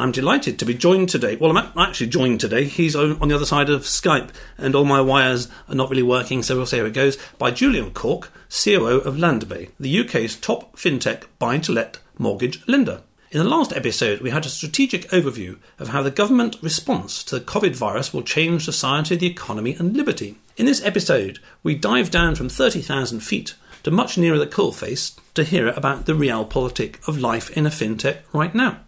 I'm delighted to be joined today. Well, I'm actually joined today. He's on the other side of Skype, and all my wires are not really working, so we'll see how it goes. By Julian Cork, COO of Landbay, the UK's top fintech buy to let mortgage lender. In the last episode, we had a strategic overview of how the government response to the COVID virus will change society, the economy, and liberty. In this episode, we dive down from 30,000 feet to much nearer the coalface to hear about the realpolitik of life in a fintech right now.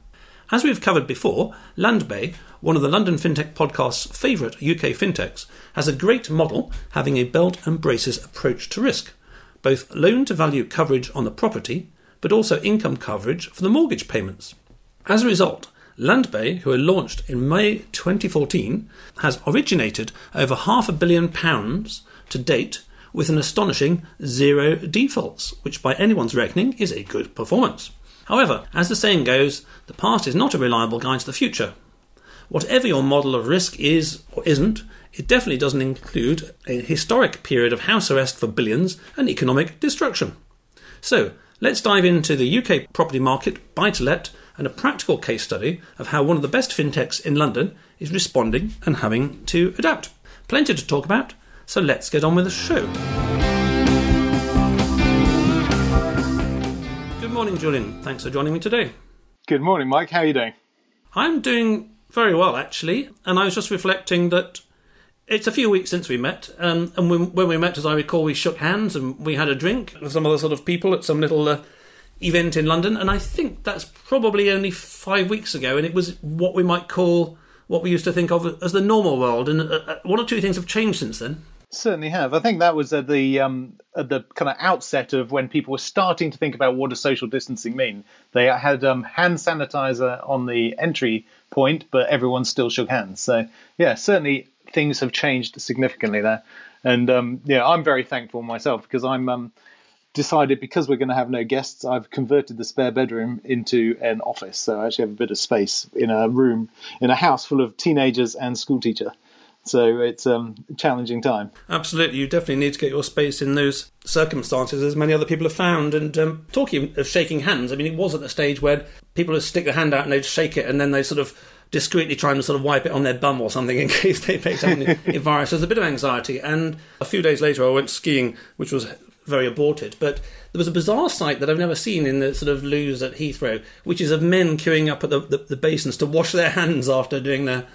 As we've covered before, Landbay, one of the London FinTech podcast's favourite UK fintechs, has a great model having a belt and braces approach to risk, both loan to value coverage on the property, but also income coverage for the mortgage payments. As a result, Landbay, who were launched in May 2014, has originated over half a billion pounds to date with an astonishing zero defaults, which by anyone's reckoning is a good performance. However, as the saying goes, the past is not a reliable guide to the future. Whatever your model of risk is or isn't, it definitely doesn't include a historic period of house arrest for billions and economic destruction. So, let's dive into the UK property market, buy to let, and a practical case study of how one of the best fintechs in London is responding and having to adapt. Plenty to talk about, so let's get on with the show. Morning, Julian. Thanks for joining me today. Good morning, Mike. How are you doing? I'm doing very well, actually. And I was just reflecting that it's a few weeks since we met. Um, and when, when, we met, as I recall, we shook hands and we had a drink with some other sort of people at some little uh, event in London. And I think that's probably only five weeks ago. And it was what we might call what we used to think of as the normal world. And uh, uh one or two things have changed since then. Certainly have. I think that was at the um, at the kind of outset of when people were starting to think about what does social distancing mean. They had um, hand sanitizer on the entry point, but everyone still shook hands. So yeah, certainly things have changed significantly there. And um, yeah, I'm very thankful myself because I'm um, decided because we're going to have no guests, I've converted the spare bedroom into an office. So I actually have a bit of space in a room in a house full of teenagers and school teacher. So it's um, a challenging time. Absolutely, you definitely need to get your space in those circumstances, as many other people have found. And um, talking of shaking hands, I mean, it was at the stage where people would stick their hand out and they'd shake it, and then they sort of discreetly trying to sort of wipe it on their bum or something in case they picked up the virus. There's a bit of anxiety. And a few days later, I went skiing, which was very aborted. But there was a bizarre sight that I've never seen in the sort of loos at Heathrow, which is of men queuing up at the, the, the basins to wash their hands after doing their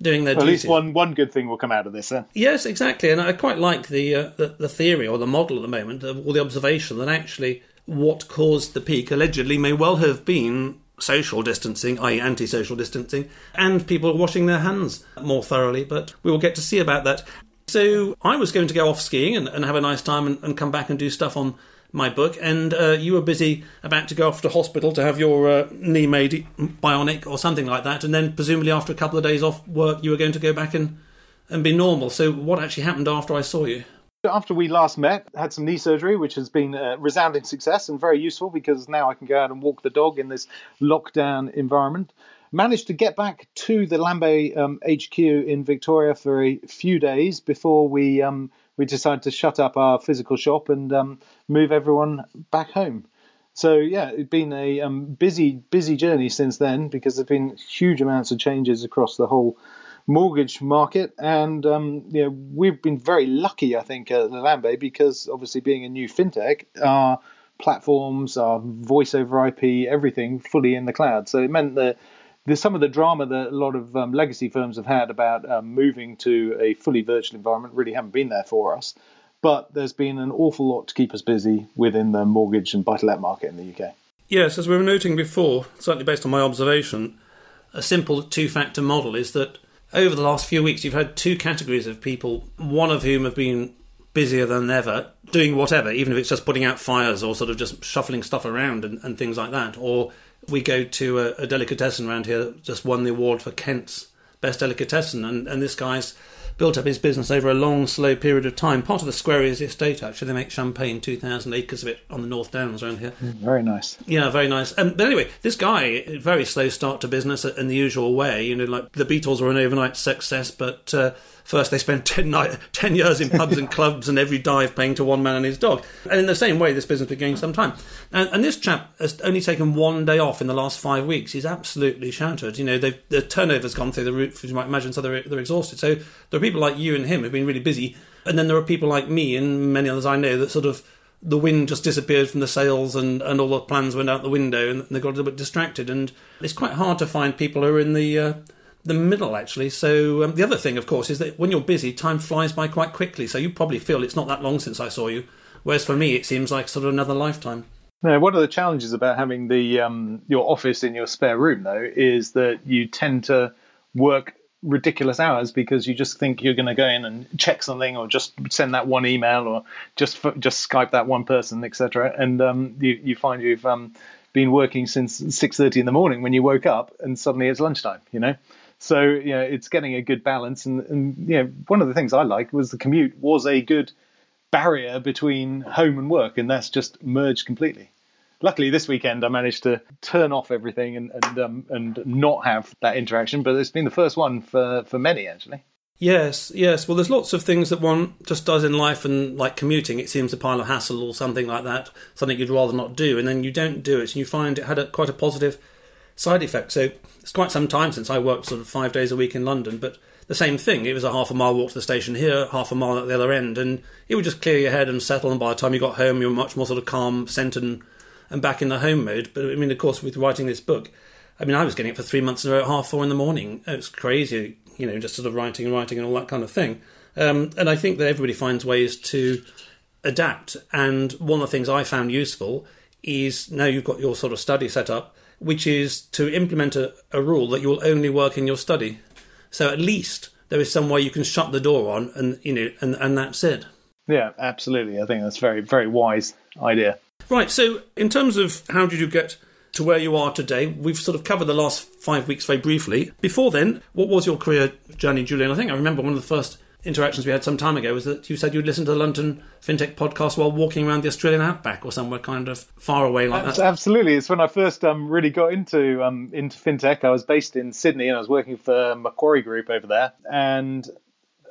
doing their well, At least one one good thing will come out of this, then. Yes, exactly, and I quite like the, uh, the, the theory or the model at the moment, of, or the observation that actually what caused the peak allegedly may well have been social distancing, i.e., anti-social distancing, and people washing their hands more thoroughly. But we will get to see about that. So I was going to go off skiing and, and have a nice time and, and come back and do stuff on my book, and uh, you were busy about to go off to hospital to have your uh, knee made bionic or something like that, and then presumably after a couple of days off work, you were going to go back and and be normal. So, what actually happened after I saw you? After we last met, had some knee surgery, which has been a resounding success and very useful because now I can go out and walk the dog in this lockdown environment. Managed to get back to the Landbay um, HQ in Victoria for a few days before we um, we decided to shut up our physical shop and um, move everyone back home. So yeah, it's been a um, busy, busy journey since then because there've been huge amounts of changes across the whole mortgage market, and um, you know we've been very lucky, I think, at Landbay because obviously being a new fintech, our platforms, our voice over IP, everything fully in the cloud. So it meant that there's some of the drama that a lot of um, legacy firms have had about um, moving to a fully virtual environment really haven't been there for us. But there's been an awful lot to keep us busy within the mortgage and buy to let market in the UK. Yes, as we were noting before, certainly based on my observation, a simple two factor model is that over the last few weeks you've had two categories of people, one of whom have been busier than ever, doing whatever, even if it's just putting out fires or sort of just shuffling stuff around and, and things like that. Or we go to a, a delicatessen around here that just won the award for Kent's best delicatessen, and, and this guy's built up his business over a long, slow period of time. Part of the Squerryes the estate, actually. They make champagne, 2,000 acres of it on the North Downs around here. Mm, very nice. Yeah, very nice. Um, but anyway, this guy, very slow start to business in the usual way. You know, like the Beatles were an overnight success, but uh, first they spent 10, night, 10 years in pubs and clubs and every dive paying to one man and his dog. And in the same way, this business going some time. And, and this chap has only taken one day off in the last five weeks. He's absolutely shattered. You know, the turnover's gone through the roof, as you might imagine, so they're, they're exhausted. So there are people like you and him who've been really busy. And then there are people like me and many others I know that sort of the wind just disappeared from the sails and, and all the plans went out the window and they got a little bit distracted. And it's quite hard to find people who are in the uh, the middle actually. So um, the other thing, of course, is that when you're busy, time flies by quite quickly. So you probably feel it's not that long since I saw you, whereas for me, it seems like sort of another lifetime. Now, one of the challenges about having the um, your office in your spare room, though, is that you tend to work ridiculous hours because you just think you're going to go in and check something or just send that one email or just just Skype that one person, etc. And um, you you find you've um, been working since six thirty in the morning when you woke up, and suddenly it's lunchtime. You know. So you know, it's getting a good balance, and, and you know, one of the things I liked was the commute was a good barrier between home and work, and that's just merged completely. Luckily, this weekend I managed to turn off everything and and, um, and not have that interaction, but it's been the first one for, for many actually. Yes, yes. Well, there's lots of things that one just does in life, and like commuting, it seems a pile of hassle or something like that, something you'd rather not do, and then you don't do it, and you find it had a, quite a positive side effect. So it's quite some time since I worked sort of five days a week in London, but the same thing. It was a half a mile walk to the station here, half a mile at the other end, and it would just clear your head and settle. And by the time you got home, you were much more sort of calm, centered, and, and back in the home mode. But I mean, of course, with writing this book, I mean, I was getting it for three months in a row at half four in the morning. It's crazy, you know, just sort of writing and writing and all that kind of thing. Um, and I think that everybody finds ways to adapt. And one of the things I found useful is now you've got your sort of study set up which is to implement a, a rule that you will only work in your study. So at least there is some way you can shut the door on, and you know, and, and that's it. Yeah, absolutely. I think that's very very wise idea. Right. So in terms of how did you get to where you are today, we've sort of covered the last five weeks very briefly. Before then, what was your career journey, Julian? I think I remember one of the first interactions we had some time ago was that you said you'd listen to the London FinTech podcast while walking around the Australian outback or somewhere kind of far away like that. Absolutely, it's when I first um, really got into um, into FinTech. I was based in Sydney and I was working for Macquarie Group over there, and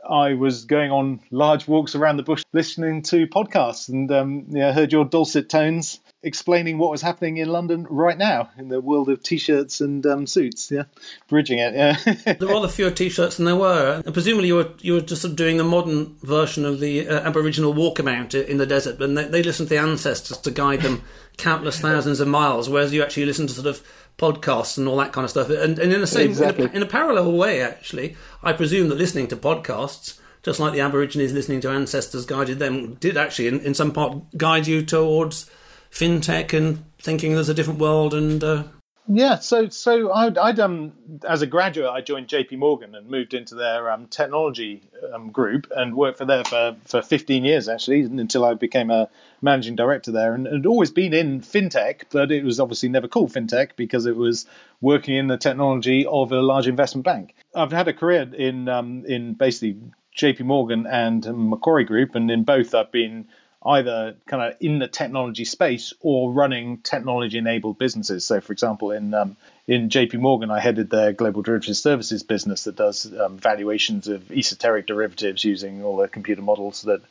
I was going on large walks around the bush listening to podcasts and um, yeah, heard your dulcet tones explaining what was happening in London right now in the world of t-shirts and um, suits. Yeah, bridging it. Yeah, there were rather fewer t-shirts than there were. And presumably, you were you were just sort of doing the modern version of the uh, Aboriginal walkabout in the desert, and they, they listened to the ancestors to guide them countless thousands of miles, whereas you actually listen to sort of podcasts and all that kind of stuff. And, and in the same exactly. in, a, in a parallel way, actually, I presume that listening to podcasts just like the Aborigines listening to ancestors guided them, did actually, in, in some part, guide you towards fintech and thinking there's a different world and uh... yeah so so I'd, I'd, um as a graduate i joined jp morgan and moved into their um, technology um, group and worked for there for, for 15 years actually until i became a managing director there. And had always been in fintech but it was obviously never called fintech because it was working in the technology of a large investment bank. I've had a career in um, in basically jp morgan and macquarie group and in both i've been either kind of in the technology space or running technology enabled businesses. So, for example, in um, in JP Morgan, I headed their global derivatives services business that does um, valuations of esoteric derivatives using all the computer models that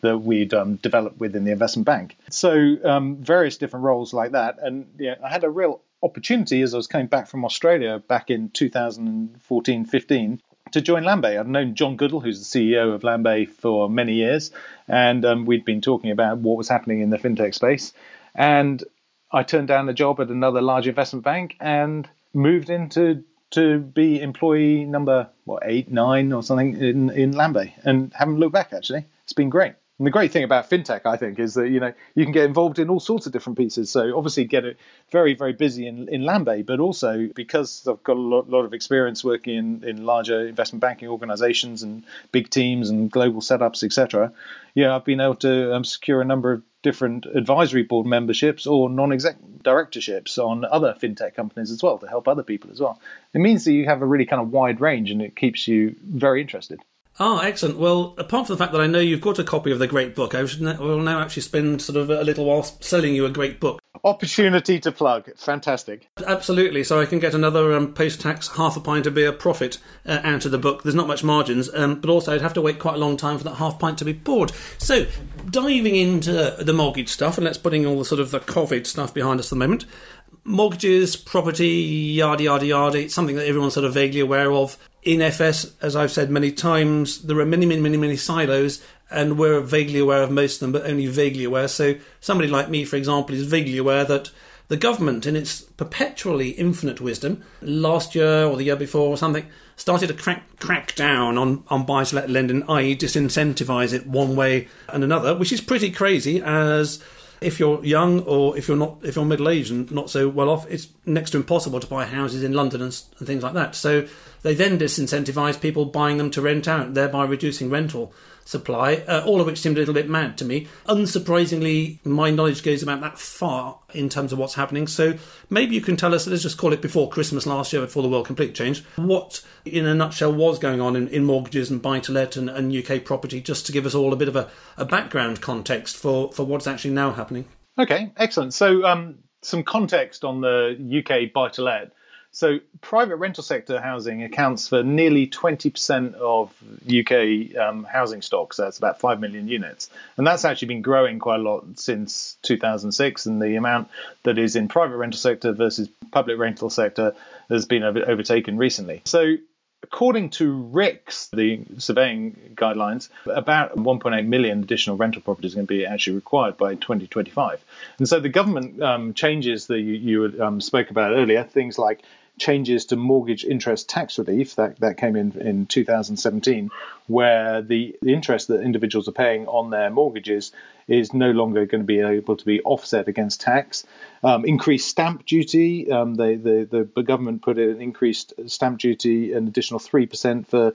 that we'd um, developed within the investment bank. So, um, various different roles like that. And yeah, I had a real opportunity as I was coming back from Australia back in 2014 15 to join Landbay. I'd known John Goodall, who's the CEO of Landbay, for many years, and um, we'd been talking about what was happening in the fintech space. And I turned down a job at another large investment bank and moved into to be employee number what eight, nine or something in in Landbay, and haven't looked back. Actually, it's been great. And the great thing about fintech, I think, is that you know you can get involved in all sorts of different pieces. So obviously get it very very busy in in Landbay, but also because I've got a lot, lot of experience working in, in larger investment banking organisations and big teams and global setups, etc. Yeah, I've been able to um, secure a number of different advisory board memberships or non-exec directorships on other fintech companies as well to help other people as well. It means that you have a really kind of wide range and it keeps you very interested. Ah, excellent. Well, apart from the fact that I know you've got a copy of the great book, I will now actually spend sort of a little while selling you a great book. Opportunity to plug. Fantastic. Absolutely. So I can get another um, post tax half a pint of beer profit uh, out of the book. There's not much margins, um, but also I'd have to wait quite a long time for that half pint to be poured. So diving into the mortgage stuff, and let's putting all the sort of the COVID stuff behind us at the moment. Mortgages, property, yada yada yada. It's something that everyone's sort of vaguely aware of in FS, as I've said many times, there are many, many, many, many silos, and we're vaguely aware of most of them, but only vaguely aware. So, somebody like me, for example, is vaguely aware that the government, in its perpetually infinite wisdom, last year or the year before or something, started to crack, crack down on, on buy to let lending, i.e., disincentivize it one way and another, which is pretty crazy as if you're young or if you're not if you're middle aged and not so well off, it's next to impossible to buy houses in London and, and things like that. So they then disincentivise people buying them to rent out, thereby reducing rental supply, uh, all of which seemed a little bit mad to me. Unsurprisingly, my knowledge goes about that far in terms of what's happening. So maybe you can tell us, let's just call it before Christmas last year, before the world completely changed, what, in a nutshell, was going on in, in mortgages and buy to let and, and, UK property, just to give us all a bit of a, a background context for, for what's actually now happening. Okay, excellent. So, um, some context on the UK buy to let. So, private rental sector housing accounts for nearly 20% of UK um, housing stock. So, that's about 5 million units. And that's actually been growing quite a lot since 2006. And the amount that is in private rental sector versus public rental sector has been overtaken recently. So, according to RICS, the surveying guidelines, about 1.8 million additional rental properties are going to be actually required by 2025. And so the government um, changes that you, you um, spoke about earlier, things like changes to mortgage interest tax relief that, that came in in 2017, where the, the interest that individuals are paying on their mortgages is no longer going to be able to be offset against tax. Um, increased stamp duty. Um, they, the, the government put in an increased stamp duty, an additional 3% for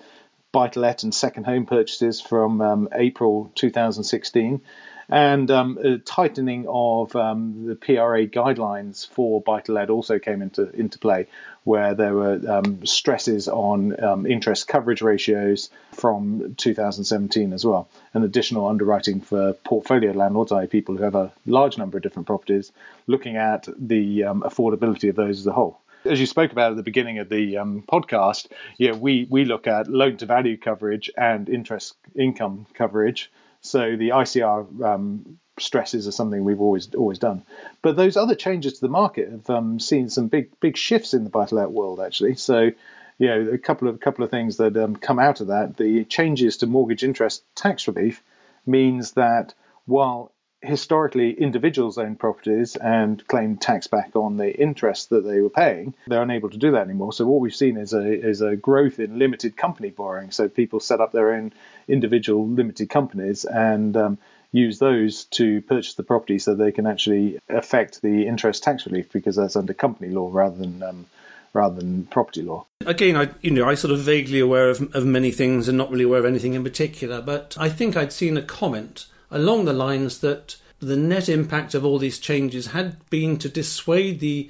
buy to let and second home purchases from um, April 2016 and um, tightening of um, the PRA guidelines for buy to let also came into into play, where there were um, stresses on um, interest coverage ratios from 2017 as well, and additional underwriting for portfolio landlords, i.e., people who have a large number of different properties, looking at the um, affordability of those as a whole as you spoke about at the beginning of the um, podcast, yeah, we we look at loan to value coverage and interest income coverage so the ICR um, stresses are something we've always always done. But those other changes to the market have um, seen some big big shifts in the buy to let world actually. So you know a couple of couple of things that um, come out of that. The changes to mortgage interest tax relief means that while historically individuals owned properties and claimed tax back on the interest that they were paying. They're unable to do that anymore. So what we've seen is a is a growth in limited company borrowing. So people set up their own individual limited companies and um, use those to purchase the property so they can actually affect the interest tax relief because that's under company law rather than um, rather than property law. Again, I you know I sort of vaguely aware of, of many things and not really aware of anything in particular, but I think I'd seen a comment along the lines that the net impact of all these changes had been to dissuade the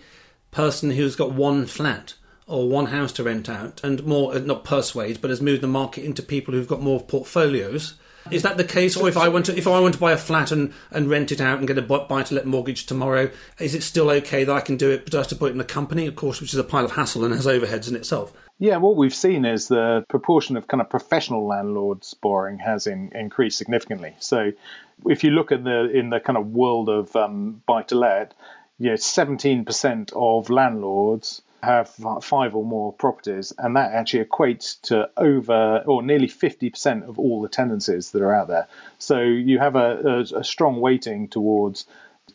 person who's got one flat or one house to rent out and more uh, not persuade but has moved the market into people who've got more portfolios. Is that the case? Or if i want to if i want to buy a flat and, and rent it out and get a buy to let mortgage tomorrow is it still okay that i can do it but i have to put it in a company? Of course which is a pile of hassle and has overheads in itself yeah, what we've seen is the proportion of kind of professional landlords borrowing has in, increased significantly. So, if you look at the in the kind of world of um, buy to let, you know, 17% of landlords have five or more properties, and that actually equates to over or nearly 50% of all the tenancies that are out there. So you have a, a, a strong weighting towards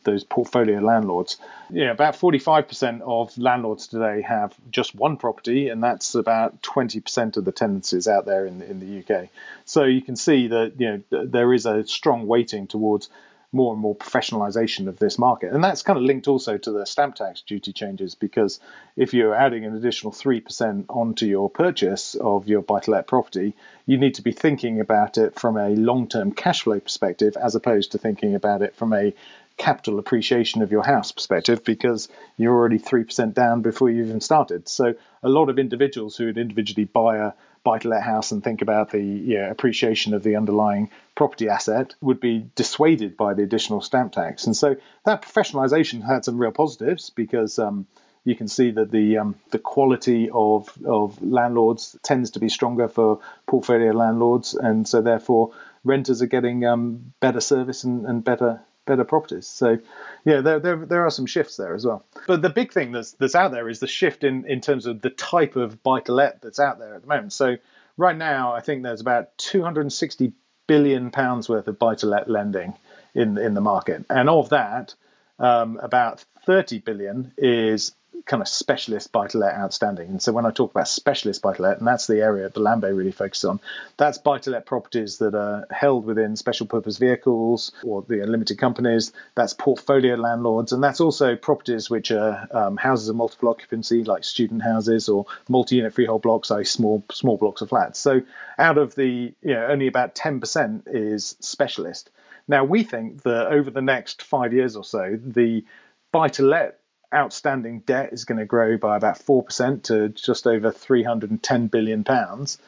those portfolio landlords. Yeah, about 45% of landlords today have just one property, and that's about 20% of the tenancies out there in the, in the UK. So you can see that you know there is a strong weighting towards more and more professionalization of this market. And that's kind of linked also to the stamp tax duty changes because if you're adding an additional 3% onto your purchase of your buy to let property, you need to be thinking about it from a long term cash flow perspective as opposed to thinking about it from a capital appreciation of your house perspective because you're already 3% down before you even started. So a lot of individuals who would individually buy a buy to let house and think about the appreciation of the underlying property asset would be dissuaded by the additional stamp tax. And so that professionalization had some real positives because um, you can see that the um, the quality of of landlords tends to be stronger for portfolio landlords, and so therefore renters are getting um, better service and, and better better properties. So, yeah, there, there, there are some shifts there as well. But the big thing that's that's out there is the shift in in terms of the type of buy to let that's out there at the moment. So, right now, I think there's about 260 billion pounds worth of buy to let lending in in the market, and of that, um, about 30 billion is kind of specialist buy to let outstanding. And so when I talk about specialist buy to let, and that's the area that Landbay really focuses on, that's buy to let properties that are held within special purpose vehicles or the limited companies. That's portfolio landlords, and that's also properties which are um, houses of multiple occupancy, like student houses or multi unit freehold blocks, i.e., small small blocks of flats. So out of the, you know, only about 10% is specialist. Now, we think that over the next five years or so, the buy to let outstanding debt is going to grow by about 4% to just over 310 billion pounds.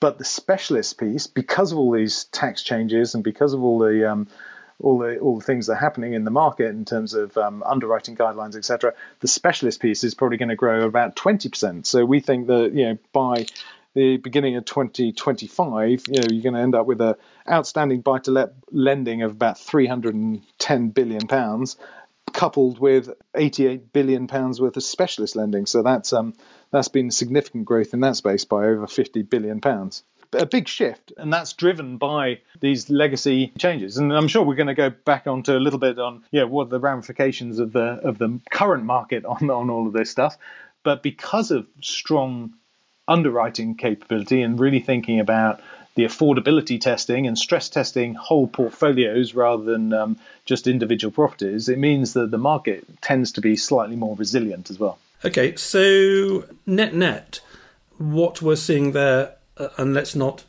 But the specialist piece, because of all these tax changes and because of all the um, all the all the things that are happening in the market in terms of um, underwriting guidelines, etc., the specialist piece is probably going to grow about 20%. So we think that you know by the beginning of 2025, you know, you're going to end up with a outstanding buy-to-let lending of about 310 billion pounds, coupled with 88 billion pounds worth of specialist lending. So that's um, that's been significant growth in that space by over 50 billion pounds. A big shift, and that's driven by these legacy changes. And I'm sure we're going to go back onto a little bit on yeah what are the ramifications of the of the current market on on all of this stuff. But because of strong underwriting capability and really thinking about the affordability testing and stress testing whole portfolios rather than um, just individual properties, it means that the market tends to be slightly more resilient as well. Okay, so net net, what we're seeing there, uh, and let's not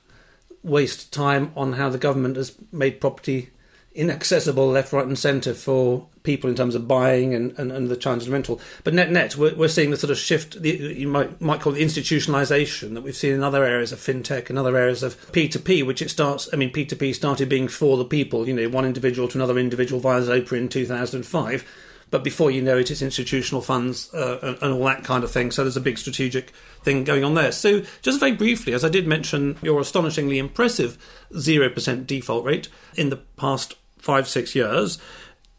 waste time on how the government has made property inaccessible left, right, and centre for people in terms of buying and, and, and the challenge of rental. But net net, we're, we're seeing the sort of shift, the, you might might call it institutionalization that we've seen in other areas of fintech and other areas of P2P, which it starts, I mean, P2P started being for the people, you know, one individual to another individual via Zopa in 2005. But before you know it, it's institutional funds uh, and, and all that kind of thing. So there's a big strategic thing going on there. So, just very briefly, as I did mention, your astonishingly impressive 0% default rate in the past five, six years.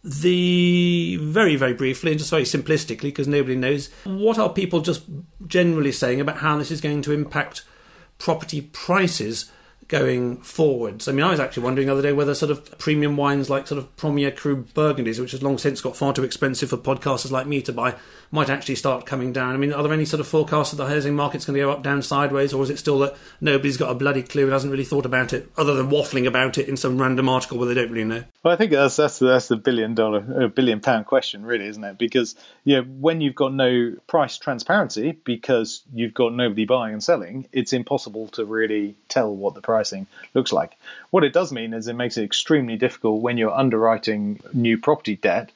The very, very briefly and just very simplistically, because nobody knows, what are people just generally saying about how this is going to impact property prices going forwards. I mean, I was actually wondering the other day whether sort of premium wines like sort of Premier Cru Burgundies, which has long since got far too expensive for podcasters like me to buy, might actually start coming down. I mean, are there any sort of forecasts that the housing market's going to go up, down, sideways, or is it still that nobody's got a bloody clue and hasn't really thought about it, other than waffling about it in some random article where they don't really know? Well, I think that's that's that's the billion dollar, a billion pound question, really, isn't it? Because you know, when you've got no price transparency because you've got nobody buying and selling, it's impossible to really tell what the pricing looks like. What it does mean is it makes it extremely difficult when you're underwriting new property debt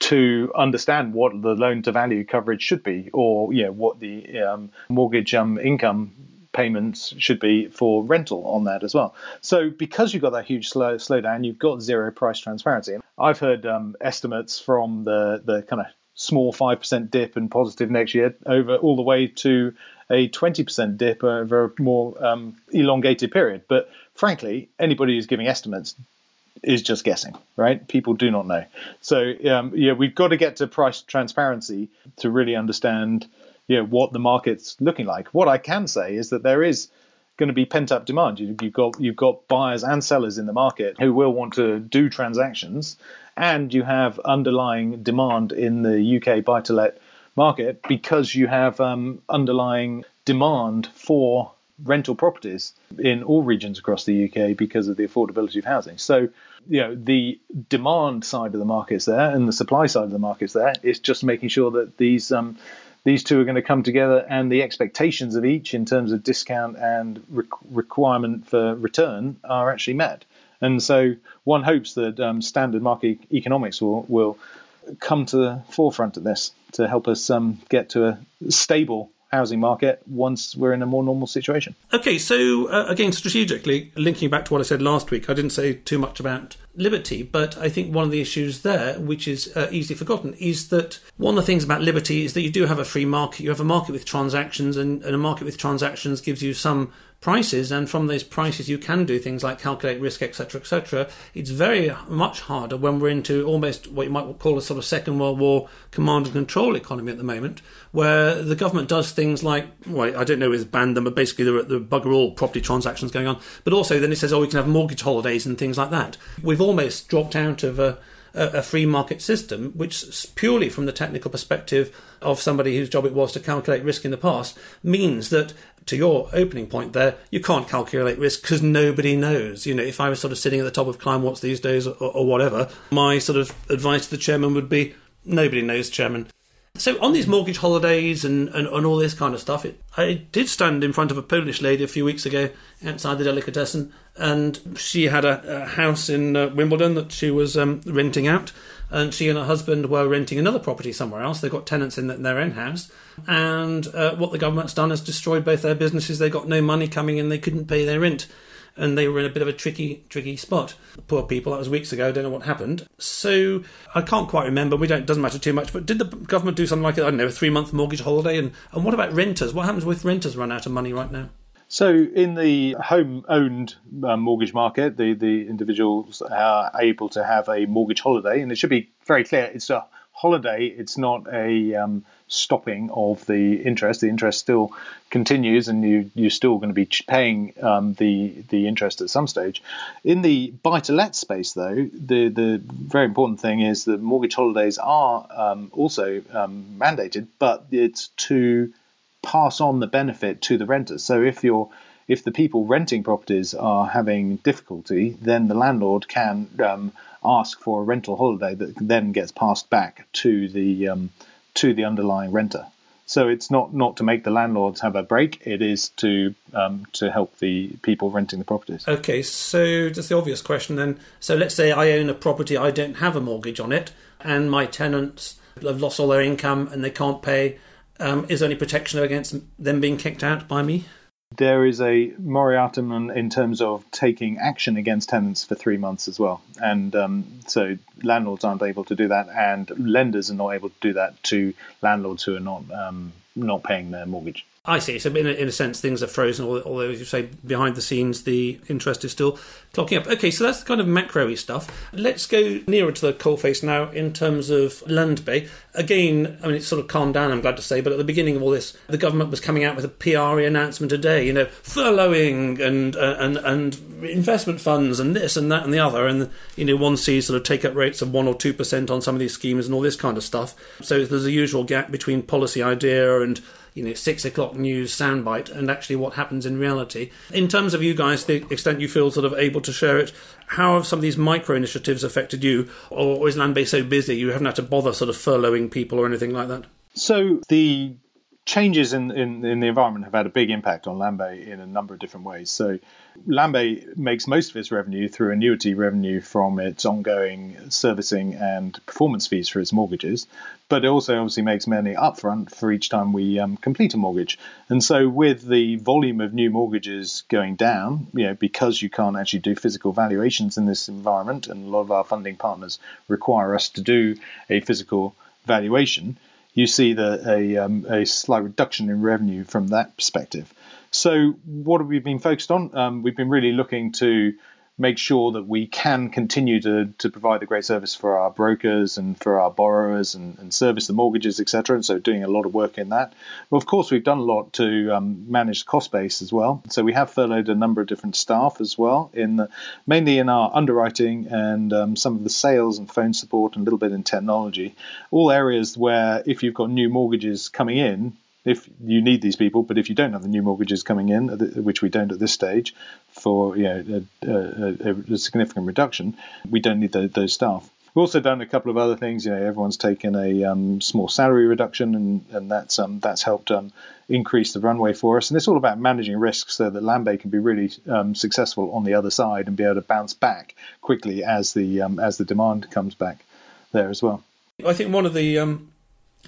to understand what the loan to value coverage should be, or yeah, what the um, mortgage um, income payments should be for rental on that as well. So because you've got that huge slow slowdown, you've got zero price transparency. I've heard um, estimates from the the kind of small five percent dip and positive next year over all the way to a 20% dip over a more um, elongated period. But frankly, anybody who's giving estimates is just guessing, right? People do not know. So um, yeah, we've got to get to price transparency to really understand, you know, what the market's looking like. What I can say is that there is going to be pent up demand. You, have got you've got buyers and sellers in the market who will want to do transactions, and you have underlying demand in the UK buy to let market because you have um, underlying demand for rental properties in all regions across the UK because of the affordability of housing. So, you know, the demand side of the market is there and the supply side of the market is there. It's just making sure that these um, these two are going to come together and the expectations of each in terms of discount and re- requirement for return are actually met. And so one hopes that um, standard market economics will, will come to the forefront of this to help us um, get to a stable housing market once we're in a more normal situation. Okay, so uh, again, strategically, linking back to what I said last week, I didn't say too much about liberty, but I think one of the issues there, which is uh, easily forgotten, is that one of the things about liberty is that you do have a free market. You have a market with transactions, and, and a market with transactions gives you some prices, and from those prices you can do things like calculate risk, etc., etc. It's very much harder when we're into almost what you might call a sort of Second World War command and control economy at the moment, where the government does things like, well, I don't know if it's banned them, but basically there are, are bugger all property transactions going on. But also then it says, oh, we can have mortgage holidays and things like that. We've almost dropped out of a a, free market system, which purely from the technical perspective of somebody whose job it was to calculate risk in the past, means that to your opening point there, you can't calculate risk because nobody knows. You know, if I was sort of sitting at the top of Kleinworts these days or, or whatever, my sort of advice to the chairman would be nobody knows, chairman. So on these mortgage holidays and, and, and, all this kind of stuff, it, I did stand in front of a Polish lady a few weeks ago outside the delicatessen, and she had a, a house in uh, Wimbledon that she was um, renting out, and she and her husband were renting another property somewhere else. They've got tenants in, the, in their own house, and uh, what the government's done is destroyed both their businesses. They got no money coming in. They couldn't pay their rent and they were in a bit of a tricky, tricky spot. Poor people. That was weeks ago. I don't know what happened. So I can't quite remember. We don't. Doesn't matter too much. But did the government do something like I don't know, a three month mortgage holiday? And and what about renters? What happens with renters run out of money right now? So, in the home owned uh, mortgage market, the, the individuals are able to have a mortgage holiday, and it should be very clear it's a holiday, it's not a um, stopping of the interest. The interest still continues, and you you're still going to be paying um, the the interest at some stage. In the buy to let space, though, the the very important thing is that mortgage holidays are um, also um, mandated, but it's to pass on the benefit to the renters. So if you're if the people renting properties are having difficulty, then the landlord can um, ask for a rental holiday that then gets passed back to the um, to the underlying renter. So it's not not to make the landlords have a break. It is to um, to help the people renting the properties. Okay, so just the obvious question then. So let's say I own a property, I don't have a mortgage on it, and my tenants have lost all their income and they can't pay. Um, is there any protection against them being kicked out by me? There is a moratorium in terms of taking action against tenants for three months as well. And um, so landlords aren't able to do that, and lenders are not able to do that to landlords who are not um, not paying their mortgage. I see. So in a, in a sense, things are frozen. Although, as you say, behind the scenes, the interest is still clocking up. Okay, so that's the kind of macro-y stuff. Let's go nearer to the coalface now in terms of Landbay. Again, I mean, it's sort of calmed down. I'm glad to say, but at the beginning of all this, the government was coming out with a PRE announcement a day. You know, furloughing and uh, and and investment funds and this and that and the other. And you know, one sees sort of take-up rates of one or two percent on some of these schemes and all this kind of stuff. So there's a usual gap between policy idea and you know six o'clock news soundbite and actually what happens in reality. In terms of you guys, the extent you feel sort of able to share it, how have some of these micro initiatives affected you, or is Landbay so busy you haven't had to bother sort of furloughing people or anything like that? So the changes in, in, in, the environment have had a big impact on Landbay in a number of different ways. So, Landbay makes most of its revenue through annuity revenue from its ongoing servicing and performance fees for its mortgages, but it also obviously makes money upfront for each time we um, complete a mortgage. And so, with the volume of new mortgages going down, you know, because you can't actually do physical valuations in this environment, and a lot of our funding partners require us to do a physical valuation you see the, a, um, a slight reduction in revenue from that perspective. So, what have we been focused on? Um, we've been really looking to make sure that we can continue to, to provide the great service for our brokers and for our borrowers and, and service the mortgages, etc. And so doing a lot of work in that. Of course, we've done a lot to um, manage the cost base as well. So we have furloughed a number of different staff as well, in the, mainly in our underwriting and um, some of the sales and phone support and a little bit in technology. All areas where if you've got new mortgages coming in, if you need these people, but if you don't have the new mortgages coming in, which we don't at this stage, for you know, a, a, a significant reduction, we don't need the, those staff. We've also done a couple of other things. You know, everyone's taken a um, small salary reduction, and, and that's um, that's helped um, increase the runway for us. And it's all about managing risks so that Landbay can be really um, successful on the other side and be able to bounce back quickly as the um, as the demand comes back there as well. I think one of the um,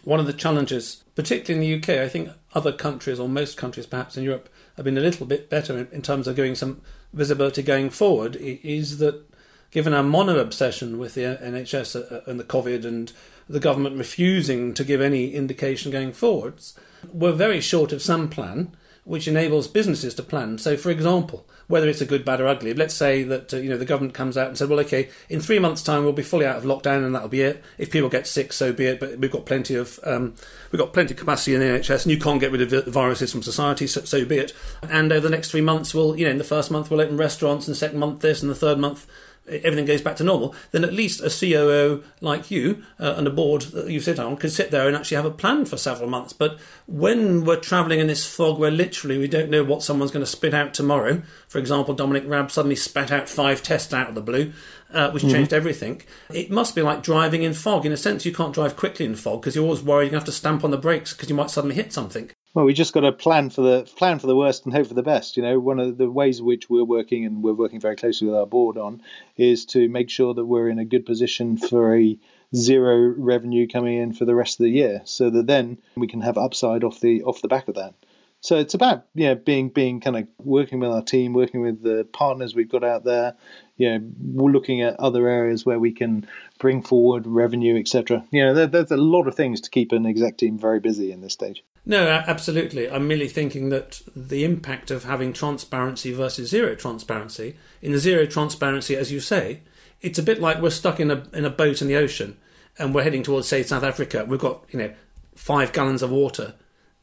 one of the challenges, particularly in the UK, I think other countries or most countries perhaps in Europe have been a little bit better in, in terms of giving some visibility going forward, is that given our mono obsession with the NHS uh, uh, and the COVID and the government refusing to give any indication going forwards, we're very short of some plan which enables businesses to plan. So, for example, whether it's a good, bad, or ugly. Let's say that uh, you know the government comes out and said, "Well, okay, in three months' time we'll be fully out of lockdown, and that'll be it. If people get sick, so be it. But we've got plenty of um, we've got plenty of capacity in the NHS, and you can't get rid of the viruses from society, so, so be it. And over the next three months, we'll you know in the first month we'll open restaurants, and the second month this, and the third month everything goes back to normal, then at least a COO like you uh, and a board that you sit on could sit there and actually have a plan for several months. But when we're travelling in this fog where literally we don't know what someone's going to spit out tomorrow, for example, Dominic Raab suddenly spat out five tests out of the blue, uh, which mm-hmm. changed everything. It must be like driving in fog. In a sense, you can't drive quickly in fog because you're always worried you have to stamp on the brakes because you might suddenly hit something. Well, we just got to plan for the plan for the worst and hope for the best. You know, one of the ways which we're working and we're working very closely with our board on is to make sure that we're in a good position for a zero revenue coming in for the rest of the year, so that then we can have upside off the off the back of that. So it's about you know being being kind of working with our team, working with the partners we've got out there. You know, we're looking at other areas where we can bring forward revenue, etc. You know, there, there's a lot of things to keep an exec team very busy in this stage. No, absolutely. I'm merely thinking that the impact of having transparency versus zero transparency. In the zero transparency, as you say, it's a bit like we're stuck in a in a boat in the ocean and we're heading towards, say, South Africa. We've got you know five gallons of water,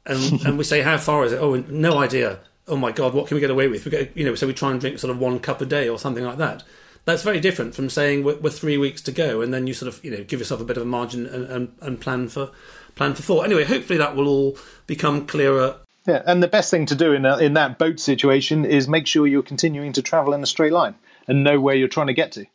and and we say, how far is it? Oh, no idea. Oh my God, what can we get away with? We get you know, so we try and drink sort of one cup a day or something like that. That's very different from saying we're, we're three weeks to go, and then you sort of you know give yourself a bit of a margin and, and, and plan for plan for thought. Anyway, hopefully that will all become clearer. Yeah, and the best thing to do in a, in that boat situation is make sure you're continuing to travel in a straight line and know where you're trying to get to,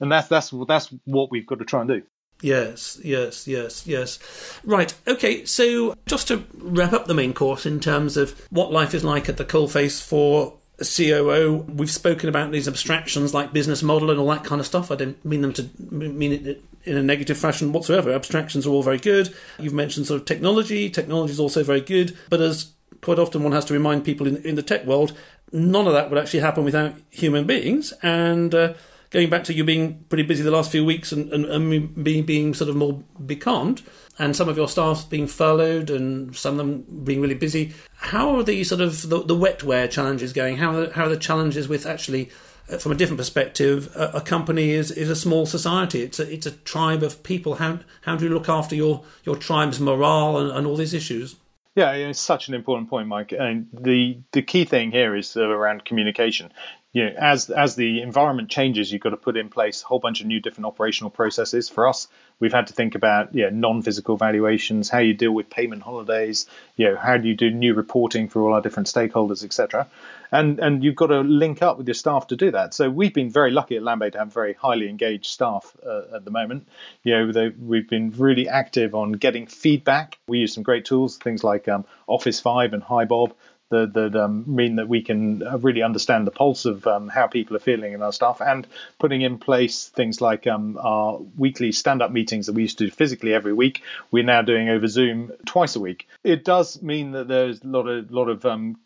and that's that's that's what we've got to try and do. Yes, yes, yes, yes. Right, okay, so just to wrap up the main course in terms of what life is like at the coalface for COO, we've spoken about these abstractions like business model and all that kind of stuff. I don't mean them to mean it in a negative fashion whatsoever. Abstractions are all very good. You've mentioned sort of technology. Technology is also very good. But as quite often one has to remind people in, in the tech world, none of that would actually happen without human beings. And uh, going back to you being pretty busy the last few weeks and, and, and being, being sort of more becalmed, and some of your staff being furloughed and some of them being really busy, how are the sort of the, the wetware challenges going? How are, the, how are the challenges with actually Uh, from a different perspective, a, a, company is, is a small society. It's a, it's a tribe of people. How, how do you look after your, your tribe's morale and, and all these issues? Yeah, it's such an important point, Mike. And the the key thing here is uh, around communication you know, as as the environment changes, you've got to put in place a whole bunch of new different operational processes. For us, we've had to think about yeah, non-physical valuations, how you deal with payment holidays, you know, how do you do new reporting for all our different stakeholders, etc. And and you've got to link up with your staff to do that. So we've been very lucky at Landbay to have very highly engaged staff uh, at the moment. You know, they, we've been really active on getting feedback. We use some great tools, things like um, Officevibe and HiBob that, that um, mean that we can uh, really understand the pulse of um, how people are feeling and our stuff, and putting in place things like um, our weekly stand up meetings that we used to do physically every week. We're now doing over Zoom twice a week. It does mean that there's a lot of, lot of um,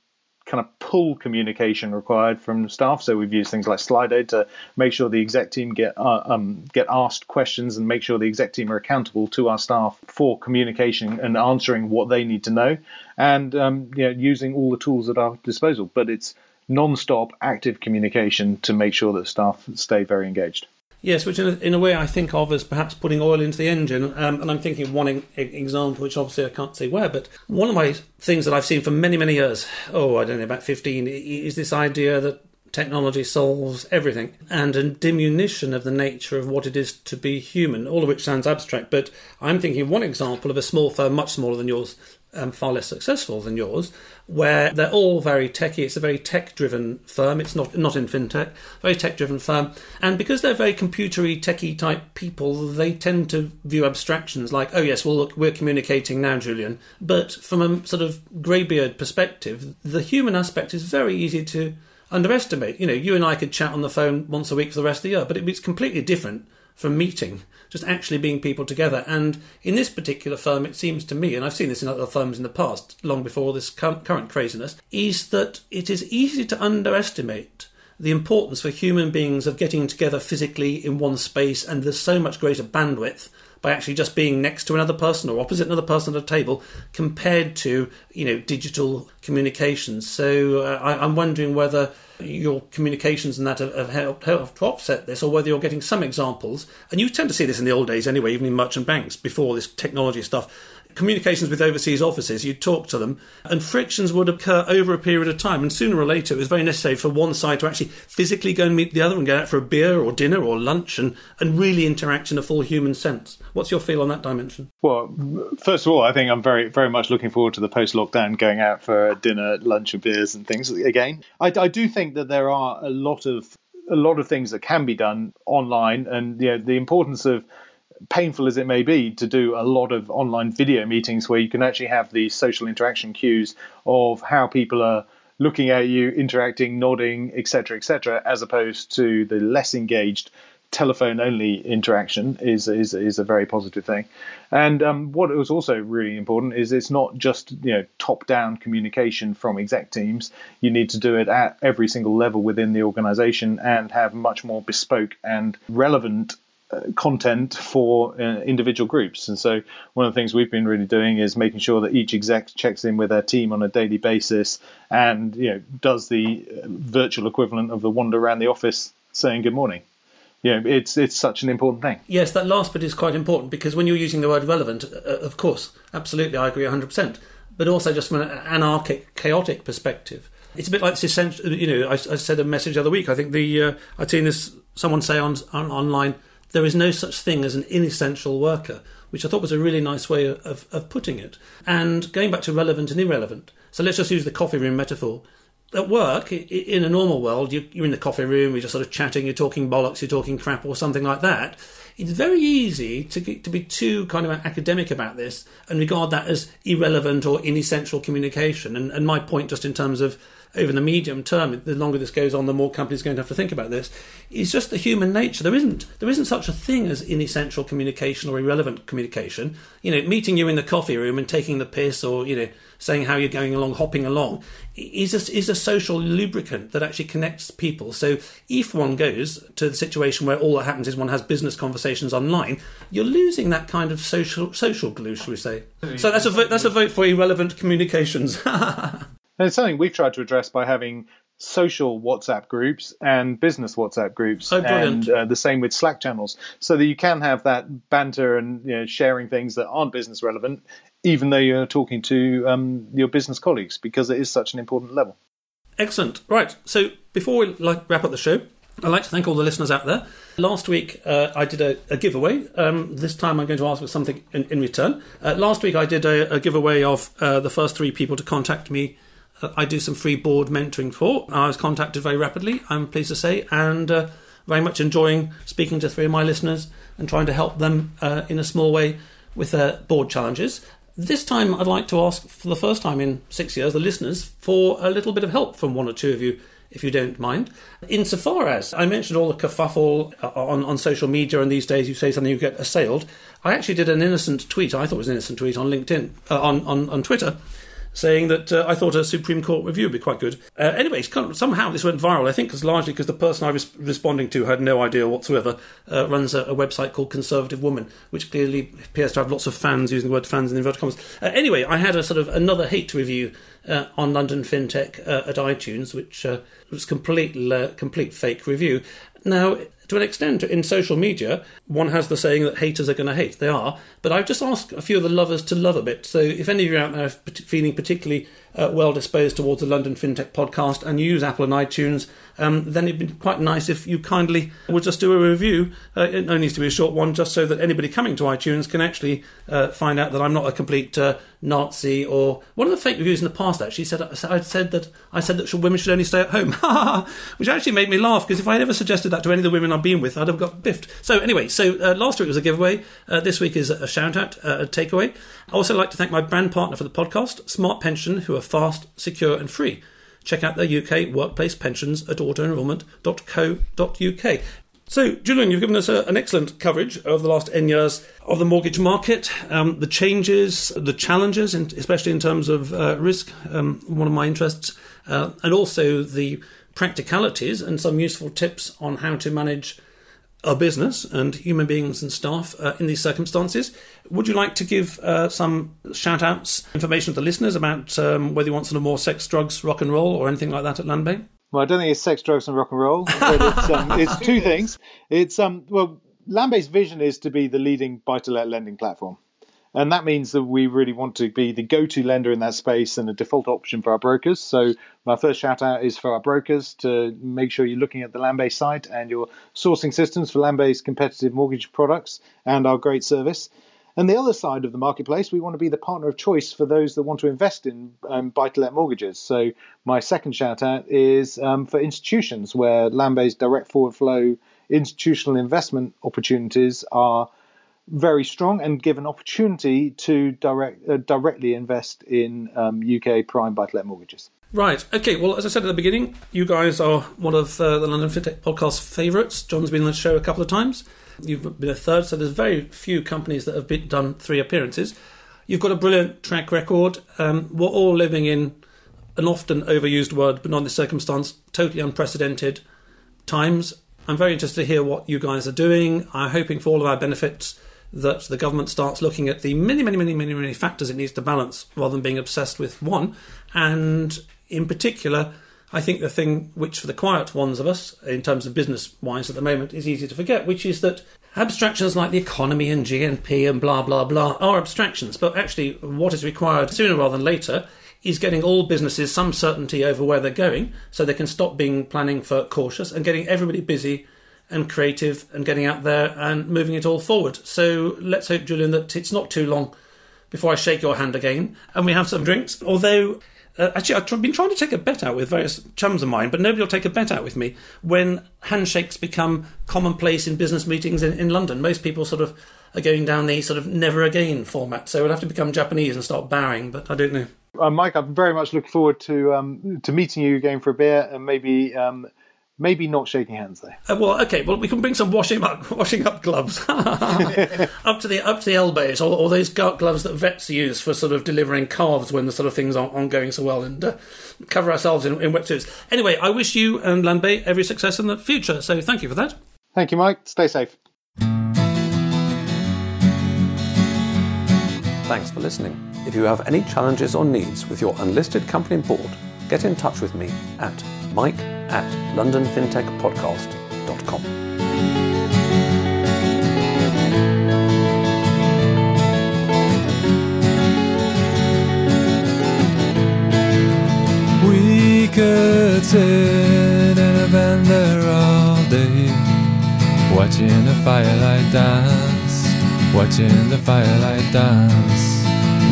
kind of pull communication required from staff. So we've used things like Slido to make sure the exec team get uh, um, get asked questions and make sure the exec team are accountable to our staff for communication and answering what they need to know, and um, you know, using all the tools at our disposal. But it's non-stop active communication to make sure that staff stay very engaged. Yes, which in a, in a way I think of as perhaps putting oil into the engine. Um, and I'm thinking of one e- example, which obviously I can't say where, but one of my things that I've seen for many, many years, oh, I don't know, about 15, is this idea that technology solves everything and a diminution of the nature of what it is to be human, all of which sounds abstract. But I'm thinking of one example of a small firm, much smaller than yours, um, far less successful than yours, where they're all very techy. It's a very tech-driven firm. It's not not in fintech, very tech-driven firm, and because they're very computery, techy type people, they tend to view abstractions like, oh yes, well look, we're communicating now, Julian. But from a sort of greybeard perspective, the human aspect is very easy to underestimate. You know, you and I could chat on the phone once a week for the rest of the year, but it's completely different from meeting just actually being people together. And in this particular firm, it seems to me, and I've seen this in other firms in the past, long before this current craziness, is that it is easy to underestimate the importance for human beings of getting together physically in one space, and there's so much greater bandwidth by actually just being next to another person or opposite another person at a table compared to you know digital communications. So uh, I, am wondering whether your communications and that have, have helped, helped to offset this, or whether you're getting some examples. And you tend to see this in the old days anyway, even in merchant banks before this technology stuff communications with overseas offices, you'd talk to them, and frictions would occur over a period of time. And sooner or later, it was very necessary for one side to actually physically go and meet the other and go out for a beer or dinner or lunch and, and really interact in a full human sense. What's your feel on that dimension? Well, first of all, I think I'm very, very much looking forward to the post lockdown going out for dinner, lunch, and beers and things again. I, I do think that there are a lot of a lot of things that can be done online, and you know, the importance of painful as it may be to do a lot of online video meetings where you can actually have the social interaction cues of how people are looking at you, interacting, nodding, etc., etc., as opposed to the less engaged telephone only interaction is, is is a very positive thing. And um, what was also really important is it's not just you know top down communication from exec teams. You need to do it at every single level within the organization and have much more bespoke and relevant content for uh, individual groups. And so, one of the things we've been really doing is making sure that each exec checks in with their team on a daily basis and you know does the uh, virtual equivalent of the wander around the office saying good morning. Know, it's it's such an important thing. Yes, that last bit is quite important because when you're using the word relevant, uh, of course, absolutely, I agree 100%. But also, just from an anarchic, chaotic perspective, it's a bit like this essential. You know, I, I said a message the other week. I think the uh, I'd seen this someone say on, on online there is no such thing as an inessential worker, which I thought was a really nice way of, of putting it. And going back to relevant and irrelevant. So let's just use the coffee room metaphor. At work, in a normal world, you're in the coffee room, you're just sort of chatting, you're talking bollocks, you're talking crap, or something like that. It's very easy to, to be too kind of academic about this and regard that as irrelevant or inessential communication. And, and my point, just in terms of over the medium term, the longer this goes on, the more companies are going to have to think about this. It's just the human nature. There isn't there isn't such a thing as inessential communication or irrelevant communication. You know, meeting you in the coffee room and taking the piss, or you know, saying how you're going along, hopping along, is a, is a social lubricant that actually connects people. So if one goes to the situation where all that happens is one has business conversations online, you're losing that kind of social social glue, shall we say? So that's a vote, that's a vote for irrelevant communications. And it's something we've tried to address by having social WhatsApp groups and business WhatsApp groups, oh, and uh, the same with Slack channels, so that you can have that banter and you know, sharing things that aren't business relevant, even though you're talking to um, your business colleagues, because it is such an important level. Excellent. Right. So before we like, wrap up the show, I'd like to thank all the listeners out there. Last week uh, I did a, a giveaway. Um, this time I'm going to ask for something in, in return. Uh, last week I did a, a giveaway of uh, the first three people to contact me I do some free board mentoring for. I was contacted very rapidly, I'm pleased to say, and uh, very much enjoying speaking to three of my listeners and trying to help them uh, in a small way with their board challenges. This time, I'd like to ask for the first time in six years the listeners for a little bit of help from one or two of you, if you don't mind. Insofar as I mentioned all the kerfuffle uh, on, on social media, and these days you say something, you get assailed. I actually did an innocent tweet, I thought it was an innocent tweet on LinkedIn, uh, on, on, on Twitter saying that uh, I thought a Supreme Court review would be quite good. Uh, anyway, kind of, somehow this went viral. I think because largely because the person I was responding to had no idea whatsoever. Uh, runs a, a, website called Conservative Woman, which clearly appears to have lots of fans using the word "fans" in inverted commas. Uh, anyway, I had a sort of another hate review uh, on London FinTech uh, at iTunes, which was complete complete fake review. Now, to an extent, in social media, one has the saying that haters are going to hate. They are. But I've just asked a few of the lovers to love a bit. So if any of you out there are feeling particularly uh, well disposed towards the London FinTech podcast and use Apple and iTunes, um, then it'd be quite nice if you kindly would just do a review. Uh, it only needs to be a short one, just so that anybody coming to iTunes can actually uh, find out that I'm not a complete uh, Nazi or one of the fake reviews in the past. Actually, said I said that I said that women should only stay at home, which actually made me laugh because if I had ever suggested that to any of the women I've been with, I'd have got biffed. So anyway, so uh, last week was a giveaway. Uh, this week is a shout out, a takeaway. I also like to thank my brand partner for the podcast, Smart Pension, who are fast, secure, and free. Check out their UK workplace pensions at autoenrolment.co.uk. So, Julian, you've given us a, an excellent coverage over the last 10 years of the mortgage market, um, the changes, the challenges, in, especially in terms of uh, risk, um, one of my interests, uh, and also the practicalities and some useful tips on how to manage a business and human beings and staff uh, in these circumstances. Would you like to give uh, some shout outs, information to the listeners about um, whether you want some more sex, drugs, rock and roll, or anything like that at Landbay? Well, I don't think it's sex, drugs, and rock and roll, but it's, um, it's two things. It's um, well, Landbay's vision is to be the leading buy-to-let lending platform. And that means that we really want to be the go to lender in that space and a default option for our brokers. So, my first shout out is for our brokers to make sure you're looking at the Landbay site and your sourcing systems for Landbay's competitive mortgage products and our great service. And the other side of the marketplace, we want to be the partner of choice for those that want to invest in um, buy to let mortgages. So, my second shout out is um, for institutions where Landbay's direct forward flow institutional investment opportunities are very strong and give an opportunity to direct uh, directly invest in um, UK prime buy-to-let mortgages. Right. Okay. Well, as I said at the beginning, you guys are one of uh, the London FinTech podcast favourites. John's been on the show a couple of times. You've been a third, so there's very few companies that have been, done three appearances. You've got a brilliant track record. Um, we're all living in an often overused word, but not in this circumstance, totally unprecedented times. I'm very interested to hear what you guys are doing. I'm hoping for all of our benefits that the government starts looking at the many, many, many, many, many factors it needs to balance rather than being obsessed with one. And in particular, I think the thing which, for the quiet ones of us, in terms of business wise at the moment, is easy to forget, which is that abstractions like the economy and GNP and blah, blah, blah are abstractions. But actually, what is required sooner rather than later is getting all businesses some certainty over where they're going so they can stop being planning for cautious and getting everybody busy and creative and getting out there and moving it all forward. So let's hope, Julian, that it's not too long before I shake your hand again and we have some drinks. Although, uh, actually, I've been trying to take a bet out with various chums of mine, but nobody will take a bet out with me when handshakes become commonplace in business meetings in, in London. Most people sort of are going down the sort of never again format. So we'll have to become Japanese and start bowing, but I don't know. Uh, Mike, I'm very much looking forward to um, to meeting you again for a beer and maybe um, Maybe not shaking hands though. Uh, well, okay. Well, we can bring some washing up washing up gloves up to the up to the elbows, or, or, those gloves that vets use for sort of delivering calves when the sort of things aren't, aren't going so well, and uh, cover ourselves in, in wetsuits. Anyway, I wish you and Landbay every success in the future. So thank you for that. Thank you, Mike. Stay safe. Thanks for listening. If you have any challenges or needs with your unlisted company board, get in touch with me at mike at londonfintechpodcast.com. We could sit in a band there all day, watching the firelight dance, watching the firelight dance.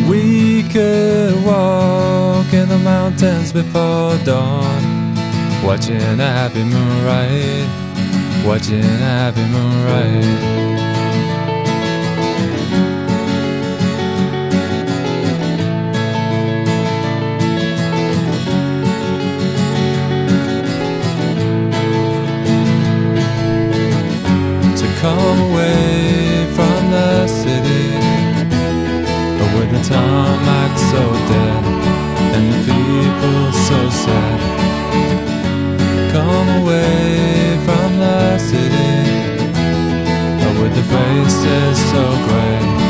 We could walk in the mountains before dawn Watching a happy moon ride, watching a happy. To come away from the city with the tarmac so dead And the people so from away from the city, but with the faces so gray.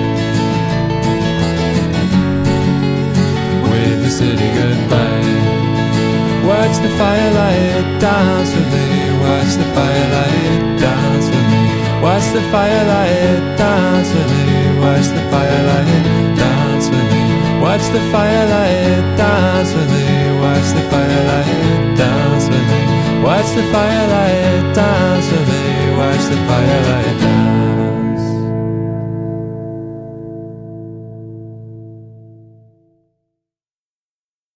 City goodbye. Watch the firelight dance with me. Watch the firelight dance with me. Watch the firelight dance with me. Watch the firelight dance with me. Watch the firelight dance with me. Watch the firelight dance with me. Watch the firelight dance with me. Watch the firelight dance.